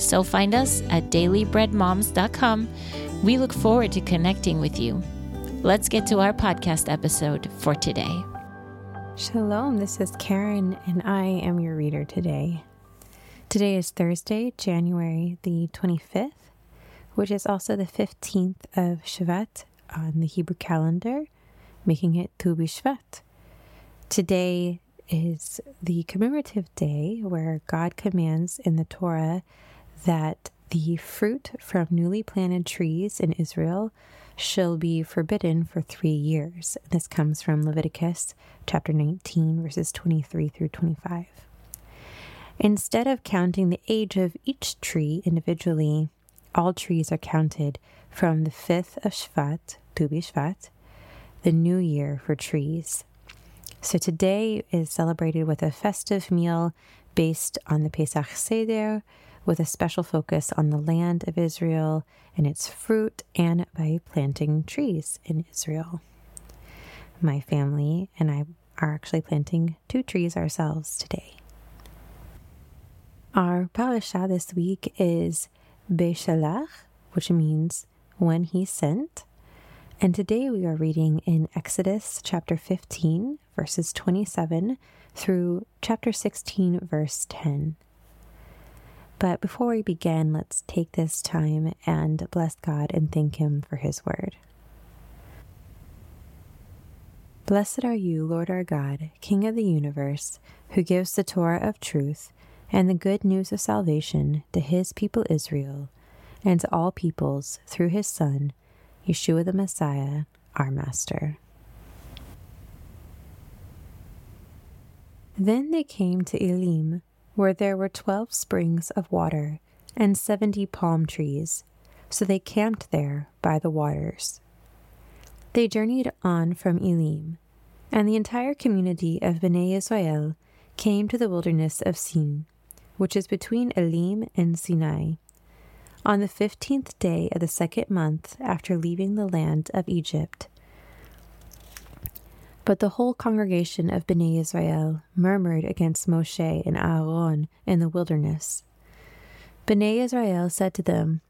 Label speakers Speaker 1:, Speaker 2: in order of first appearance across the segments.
Speaker 1: So find us at dailybreadmoms.com. We look forward to connecting with you. Let's get to our podcast episode for today.
Speaker 2: Shalom, this is Karen, and I am your reader today. Today is Thursday, January the 25th, which is also the 15th of Shvat on the Hebrew calendar, making it Tu B'Shvat. Today is the commemorative day where God commands in the Torah that the fruit from newly planted trees in Israel shall be forbidden for three years. This comes from Leviticus chapter 19, verses 23 through 25. Instead of counting the age of each tree individually, all trees are counted from the fifth of Shvat, Tu B'Shvat, the new year for trees. So today is celebrated with a festive meal based on the Pesach Seder, with a special focus on the land of Israel and its fruit and by planting trees in Israel. My family and I are actually planting two trees ourselves today. Our parasha this week is Beshalach, which means when he sent. And today we are reading in Exodus chapter 15, verses 27 through chapter 16, verse 10. But before we begin, let's take this time and bless God and thank Him for His word. Blessed are you, Lord our God, King of the universe, who gives the Torah of truth and the good news of salvation to His people Israel and to all peoples through His Son, Yeshua the Messiah, our Master. Then they came to Elim where there were twelve springs of water and seventy palm trees, so they camped there by the waters. They journeyed on from Elim, and the entire community of Bnei Israel came to the wilderness of Sin, which is between Elim and Sinai, on the fifteenth day of the second month after leaving the land of Egypt. But the whole congregation of Bnei Israel murmured against Moshe and Aaron in the wilderness. Bnei Israel said to them,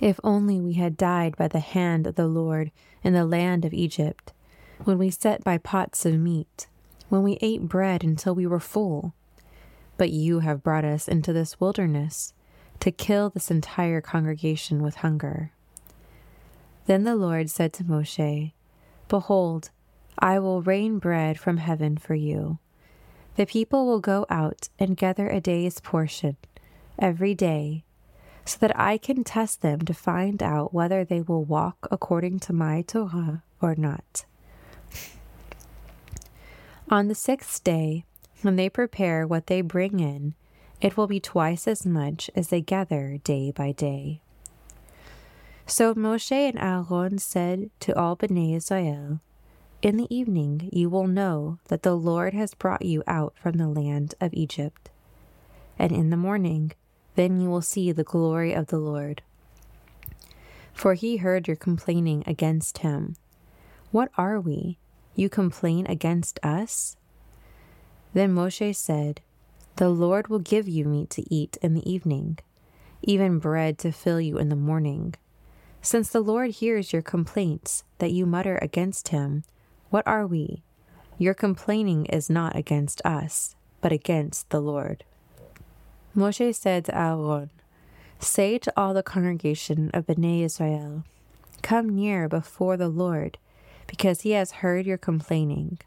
Speaker 2: If only we had died by the hand of the Lord in the land of Egypt, when we sat by pots of meat, when we ate bread until we were full. But you have brought us into this wilderness to kill this entire congregation with hunger. Then the Lord said to Moshe, Behold, I will rain bread from heaven for you. The people will go out and gather a day's portion every day, so that I can test them to find out whether they will walk according to my Torah or not. On the sixth day, when they prepare what they bring in, it will be twice as much as they gather day by day. So Moshe and Aaron said to all Bnei Israel, in the evening you will know that the Lord has brought you out from the land of Egypt. And in the morning, then you will see the glory of the Lord. For he heard your complaining against him. What are we? You complain against us? Then Moshe said, The Lord will give you meat to eat in the evening, even bread to fill you in the morning. Since the Lord hears your complaints that you mutter against him, what are we? Your complaining is not against us, but against the Lord. Moshe said to Aaron, Say to all the congregation of Bnei Israel, Come near before the Lord, because he has heard your complaining.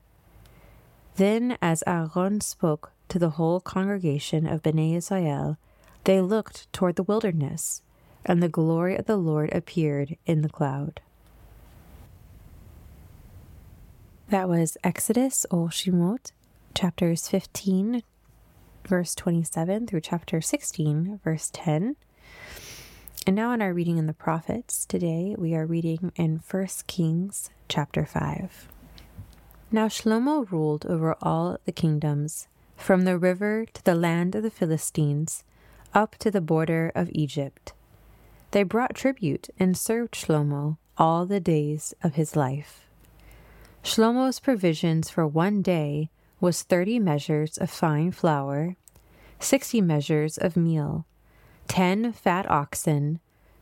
Speaker 2: Then, as Aaron spoke to the whole congregation of Bnei Israel, they looked toward the wilderness, and the glory of the Lord appeared in the cloud. That was Exodus or Shemot, chapters 15, verse 27 through chapter 16, verse 10. And now in our reading in the prophets, today we are reading in 1 Kings chapter 5. Now Shlomo ruled over all the kingdoms, from the river to the land of the Philistines, up to the border of Egypt. They brought tribute and served Shlomo all the days of his life. Shlomo's provisions for one day was thirty measures of fine flour, sixty measures of meal, ten fat oxen,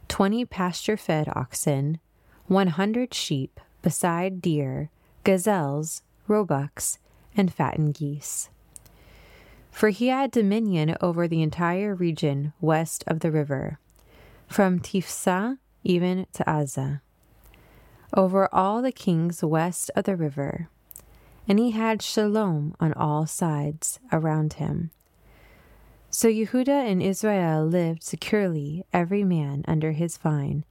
Speaker 2: twenty pasture fed oxen, one hundred sheep, beside deer, gazelles, roebucks, and fattened geese. For he had dominion over the entire region west of the river, from Tifsa even to Azzah, over all the kings west of the river. And he had shalom on all sides around him. So Yehuda and Israel lived securely, every man under his vine,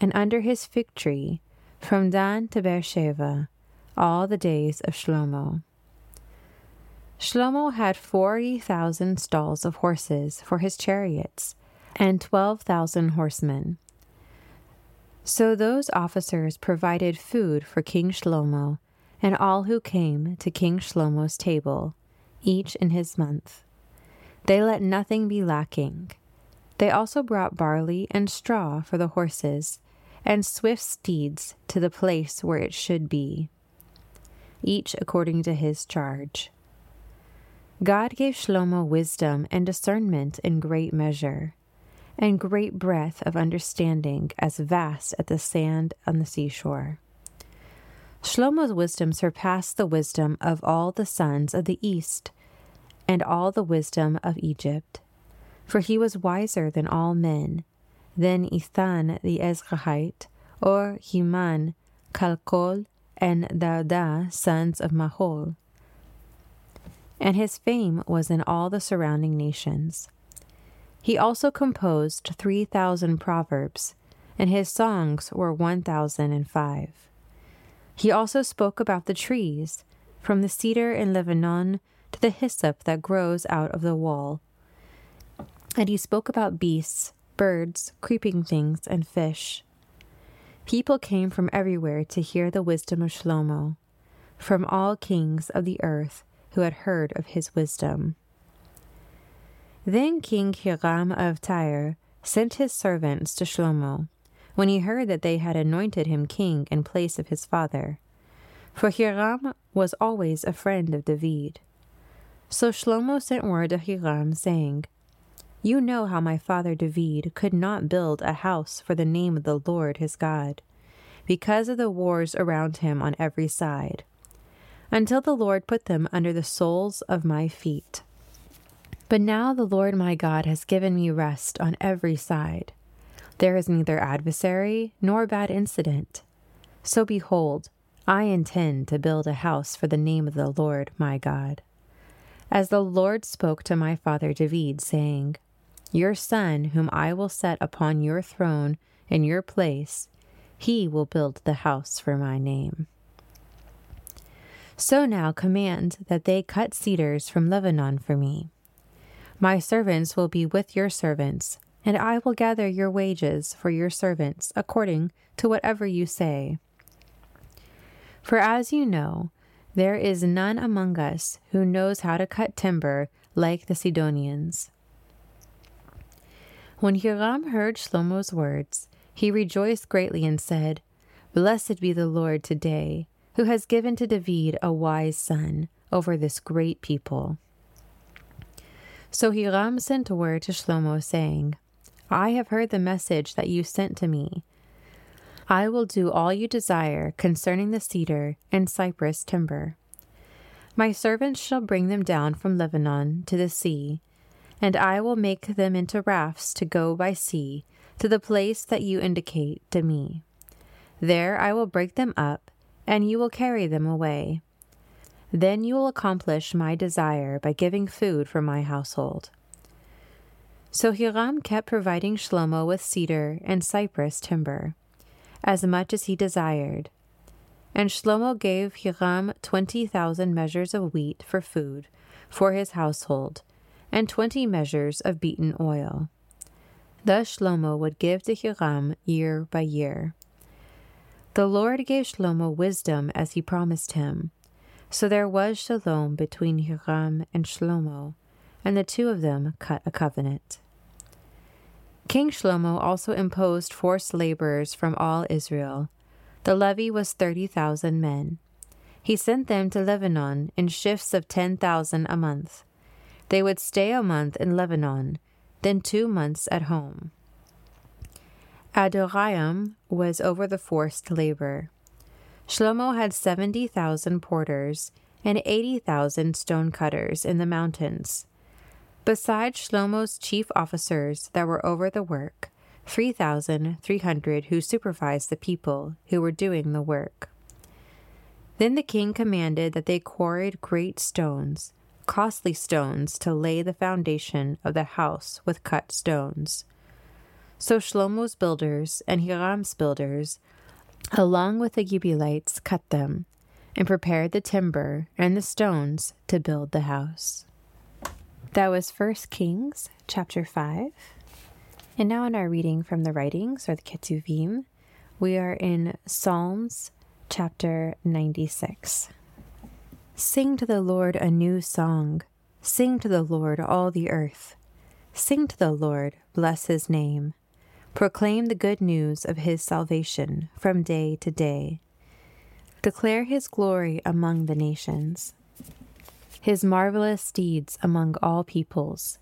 Speaker 2: and under his fig tree, from Dan to Beersheba, all the days of Shlomo. Shlomo had forty thousand stalls of horses for his chariots, and twelve thousand horsemen. So those officers provided food for King Shlomo and all who came to King Shlomo's table, each in his month. They let nothing be lacking. They also brought barley and straw for the horses, and swift steeds to the place where it should be, each according to his charge. God gave Shlomo wisdom and discernment in great measure, and great breadth of understanding as vast as the sand on the seashore. Shlomo's wisdom surpassed the wisdom of all the sons of the east, and all the wisdom of Egypt. For he was wiser than all men, than Ethan the Ezrahite, or Heman, Calcol, and Darda, sons of Mahol. And his fame was in all the surrounding nations. He also composed three thousand proverbs, and his songs were one thousand and five. He also spoke about the trees, from the cedar in Lebanon to the hyssop that grows out of the wall. And he spoke about beasts, birds, creeping things, and fish. People came from everywhere to hear the wisdom of Shlomo, from all kings of the earth who had heard of his wisdom. Then King Hiram of Tyre sent his servants to Shlomo, when he heard that they had anointed him king in place of his father. For Hiram was always a friend of David. So Shlomo sent word to Hiram, saying, you know how my father David could not build a house for the name of the Lord his God, because of the wars around him on every side, until the Lord put them under the soles of my feet. But now the Lord my God has given me rest on every side. There is neither adversary nor bad incident. So behold, I intend to build a house for the name of the Lord my God. As the Lord spoke to my father David, saying, your son, whom I will set upon your throne in your place, he will build the house for my name. So now command that they cut cedars from Lebanon for me. My servants will be with your servants, and I will gather your wages for your servants according to whatever you say. For as you know, there is none among us who knows how to cut timber like the Sidonians. When Hiram heard Shlomo's words, he rejoiced greatly and said, Blessed be the Lord today, who has given to David a wise son over this great people. So Hiram sent word to Shlomo, saying, I have heard the message that you sent to me. I will do all you desire concerning the cedar and cypress timber. My servants shall bring them down from Lebanon to the sea and I will make them into rafts to go by sea to the place that you indicate to me. There I will break them up, and you will carry them away. Then you will accomplish my desire by giving food for my household. So Hiram kept providing Shlomo with cedar and cypress timber, as much as he desired. And Shlomo gave Hiram twenty thousand measures of wheat for food for his household, and twenty measures of beaten oil. Thus Shlomo would give to Hiram year by year. The Lord gave Shlomo wisdom as he promised him. So there was shalom between Hiram and Shlomo, and the two of them cut a covenant. King Shlomo also imposed forced laborers from all Israel. The levy was thirty thousand men. He sent them to Lebanon in shifts of ten thousand a month. They would stay a month in Lebanon, then two months at home. Adoniram was over the forced labor. Shlomo had 70,000 porters and 80,000 stonecutters in the mountains. Besides Shlomo's chief officers that were over the work, 3,300 who supervised the people who were doing the work. Then the king commanded that they quarried great stones costly stones to lay the foundation of the house with cut stones. So Shlomo's builders and Hiram's builders, along with the Gibeonites, cut them and prepared the timber and the stones to build the house. That was 1 Kings chapter 5. And now in our reading from the writings or the Ketuvim, we are in Psalms chapter 96. Sing to the Lord a new song. Sing to the Lord, all the earth. Sing to the Lord, bless his name. Proclaim the good news of his salvation from day to day. Declare his glory among the nations, his marvelous deeds among all peoples.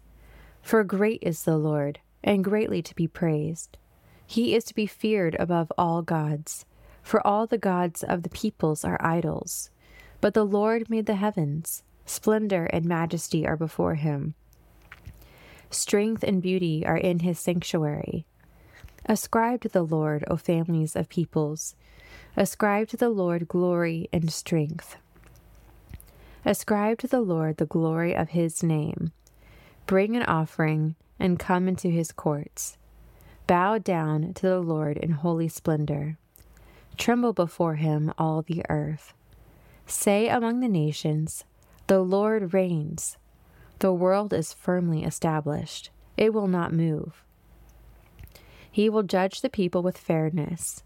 Speaker 2: For great is the Lord, and greatly to be praised. He is to be feared above all gods, for all the gods of the peoples are idols but the Lord made the heavens, splendor and majesty are before him. Strength and beauty are in his sanctuary. Ascribe to the Lord, O families of peoples. Ascribe to the Lord glory and strength. Ascribe to the Lord the glory of his name. Bring an offering and come into his courts. Bow down to the Lord in holy splendor. Tremble before him, all the earth. Say among the nations, The Lord reigns. The world is firmly established, it will not move. He will judge the people with fairness.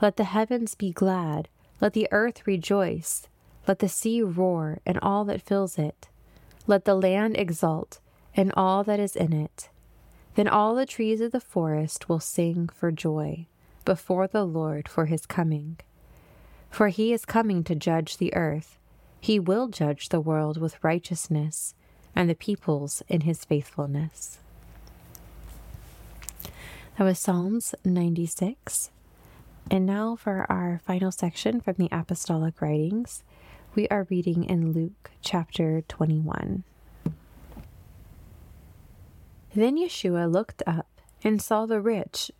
Speaker 2: Let the heavens be glad, let the earth rejoice, let the sea roar and all that fills it, let the land exult and all that is in it. Then all the trees of the forest will sing for joy before the Lord for his coming. For he is coming to judge the earth. He will judge the world with righteousness and the peoples in his faithfulness. That was Psalms 96. And now for our final section from the Apostolic Writings, we are reading in Luke chapter 21. Then Yeshua looked up and saw the rich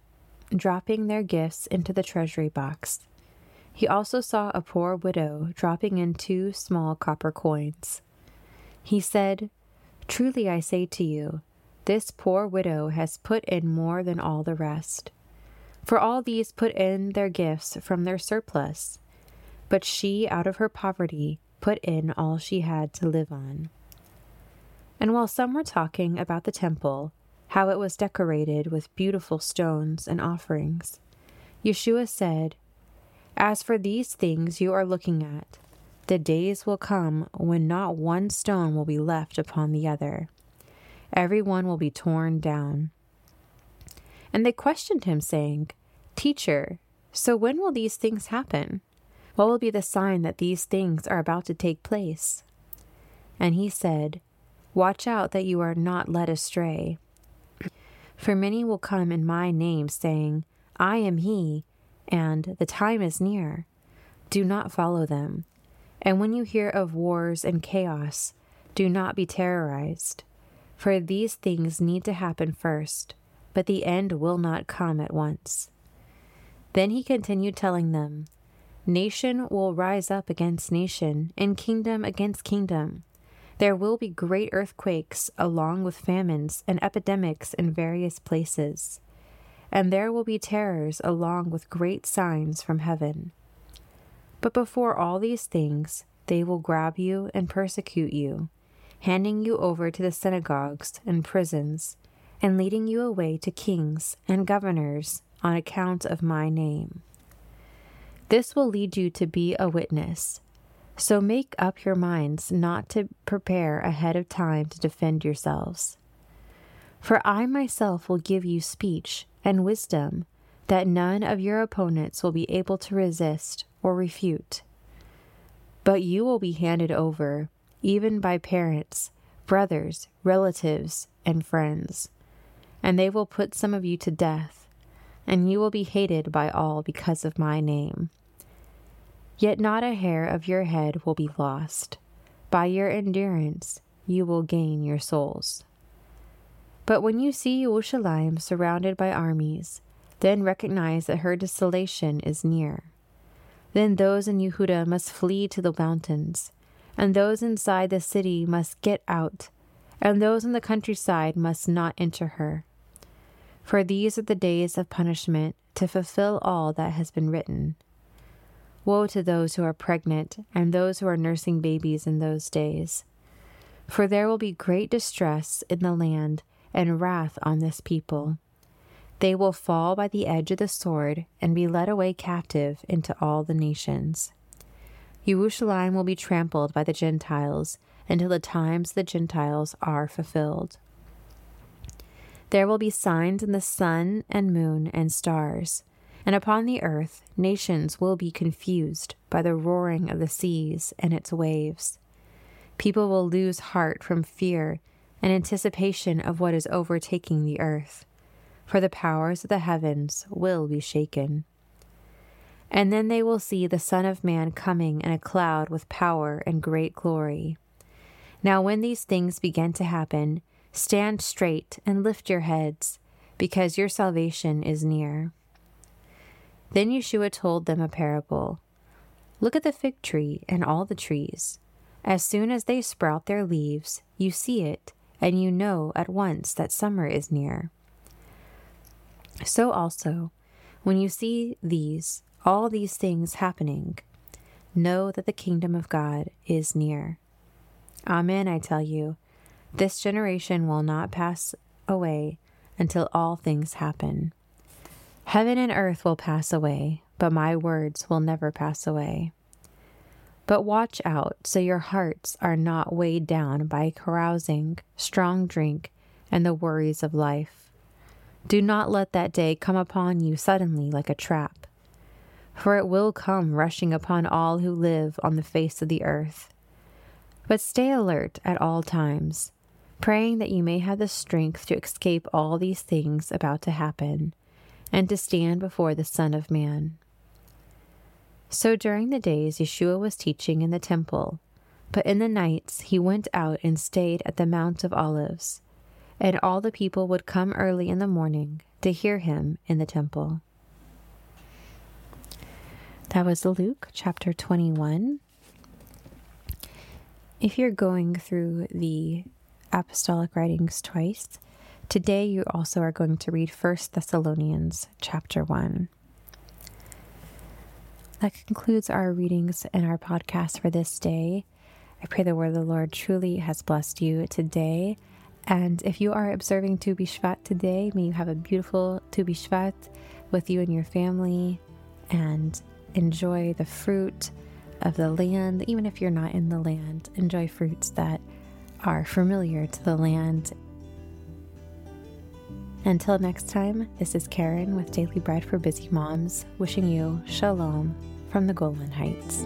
Speaker 2: dropping their gifts into the treasury box. He also saw a poor widow dropping in two small copper coins. He said, Truly I say to you, this poor widow has put in more than all the rest. For all these put in their gifts from their surplus, but she, out of her poverty, put in all she had to live on. And while some were talking about the temple, how it was decorated with beautiful stones and offerings, Yeshua said, as for these things you are looking at, the days will come when not one stone will be left upon the other. Every one will be torn down. And they questioned him, saying, Teacher, so when will these things happen? What will be the sign that these things are about to take place? And he said, Watch out that you are not led astray. For many will come in my name, saying, I am he and the time is near. Do not follow them. And when you hear of wars and chaos, do not be terrorized. For these things need to happen first, but the end will not come at once. Then he continued telling them, Nation will rise up against nation, and kingdom against kingdom. There will be great earthquakes, along with famines and epidemics in various places. And there will be terrors, along with great signs from heaven. But before all these things, they will grab you and persecute you, handing you over to the synagogues and prisons, and leading you away to kings and governors on account of my name. This will lead you to be a witness. So make up your minds not to prepare ahead of time to defend yourselves. For I myself will give you speech and wisdom that none of your opponents will be able to resist or refute. But you will be handed over, even by parents, brothers, relatives, and friends, and they will put some of you to death, and you will be hated by all because of my name. Yet not a hair of your head will be lost. By your endurance, you will gain your souls. But when you see Jerusalem surrounded by armies, then recognize that her desolation is near. Then those in Yehuda must flee to the mountains, and those inside the city must get out, and those in the countryside must not enter her. For these are the days of punishment to fulfill all that has been written. Woe to those who are pregnant and those who are nursing babies in those days. For there will be great distress in the land and wrath on this people. They will fall by the edge of the sword and be led away captive into all the nations. Jerusalem will be trampled by the Gentiles until the times the Gentiles are fulfilled. There will be signs in the sun and moon and stars and upon the earth nations will be confused by the roaring of the seas and its waves. People will lose heart from fear and anticipation of what is overtaking the earth, for the powers of the heavens will be shaken. And then they will see the Son of Man coming in a cloud with power and great glory. Now, when these things begin to happen, stand straight and lift your heads, because your salvation is near. Then Yeshua told them a parable Look at the fig tree and all the trees. As soon as they sprout their leaves, you see it, and you know at once that summer is near. So also, when you see these, all these things happening, know that the kingdom of God is near. Amen, I tell you, this generation will not pass away until all things happen. Heaven and earth will pass away, but my words will never pass away. But watch out so your hearts are not weighed down by carousing, strong drink, and the worries of life. Do not let that day come upon you suddenly like a trap, for it will come rushing upon all who live on the face of the earth. But stay alert at all times, praying that you may have the strength to escape all these things about to happen and to stand before the Son of Man. So during the days Yeshua was teaching in the temple, but in the nights he went out and stayed at the Mount of Olives, and all the people would come early in the morning to hear him in the temple. That was Luke chapter 21. If you're going through the apostolic writings twice, Today you also are going to read 1 Thessalonians chapter 1. That concludes our readings and our podcast for this day. I pray the word of the Lord truly has blessed you today. And if you are observing Tu B'Shvat today, may you have a beautiful Tu B'Shvat with you and your family and enjoy the fruit of the land. Even if you're not in the land, enjoy fruits that are familiar to the land until next time, this is Karen with Daily Bread for Busy Moms, wishing you shalom from the Golan Heights.